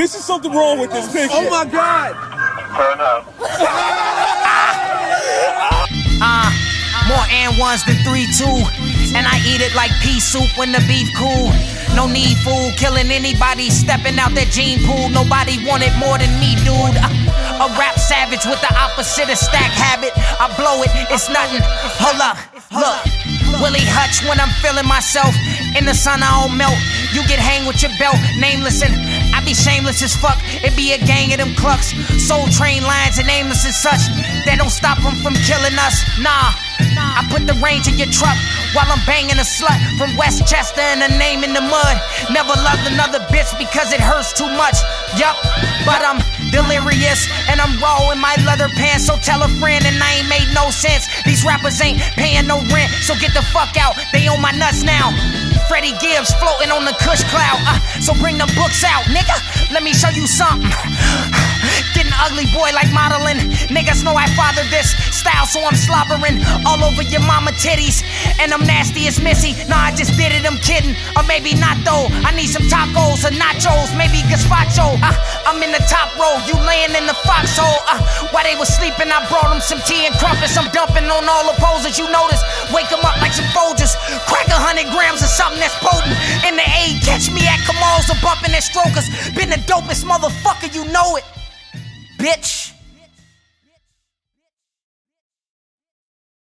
This is something wrong with this picture. Oh my god! Turn up. Uh, more and ones than three, two. And I eat it like pea soup when the beef cool. No need fool, killing anybody, stepping out that gene pool. Nobody wanted more than me, dude. Uh, a rap savage with the opposite of stack habit. I blow it, it's nothing. Hold up, look. Willie Hutch when I'm feeling myself. In the sun, I don't melt. You get hang with your belt, nameless and I be shameless as fuck. It be a gang of them clucks. Soul train lines and aimless and such. That don't stop them from killing us. Nah. I put the range in your truck while I'm banging a slut from Westchester and a name in the mud. Never loved another bitch because it hurts too much. Yup, but I'm delirious and I'm raw in my leather pants. So tell a friend and I ain't made no sense. These rappers ain't paying no rent, so get the fuck out. They own my nuts now. Freddie Gibbs floating on the Kush cloud. Uh, so bring the books out, nigga. Let me show you something. Getting ugly boy like modeling. Niggas know I fathered this style, so I'm slobbering all over your mama titties. And I'm nasty as Missy. Nah, I just did it, I'm kidding. Or maybe not though. I need some tacos or nachos, maybe gazpacho. Uh, I'm in the top row, you laying in the foxhole. Uh, while they was sleeping, I brought them some tea and crumpets. I'm dumping on all the poses you notice. Wake them up like some Folgers. Crack a hundred grams of something that's potent. In the A, catch me at Kamal's or bumping at Strokers. Been the dopest motherfucker, you know it. Bitch.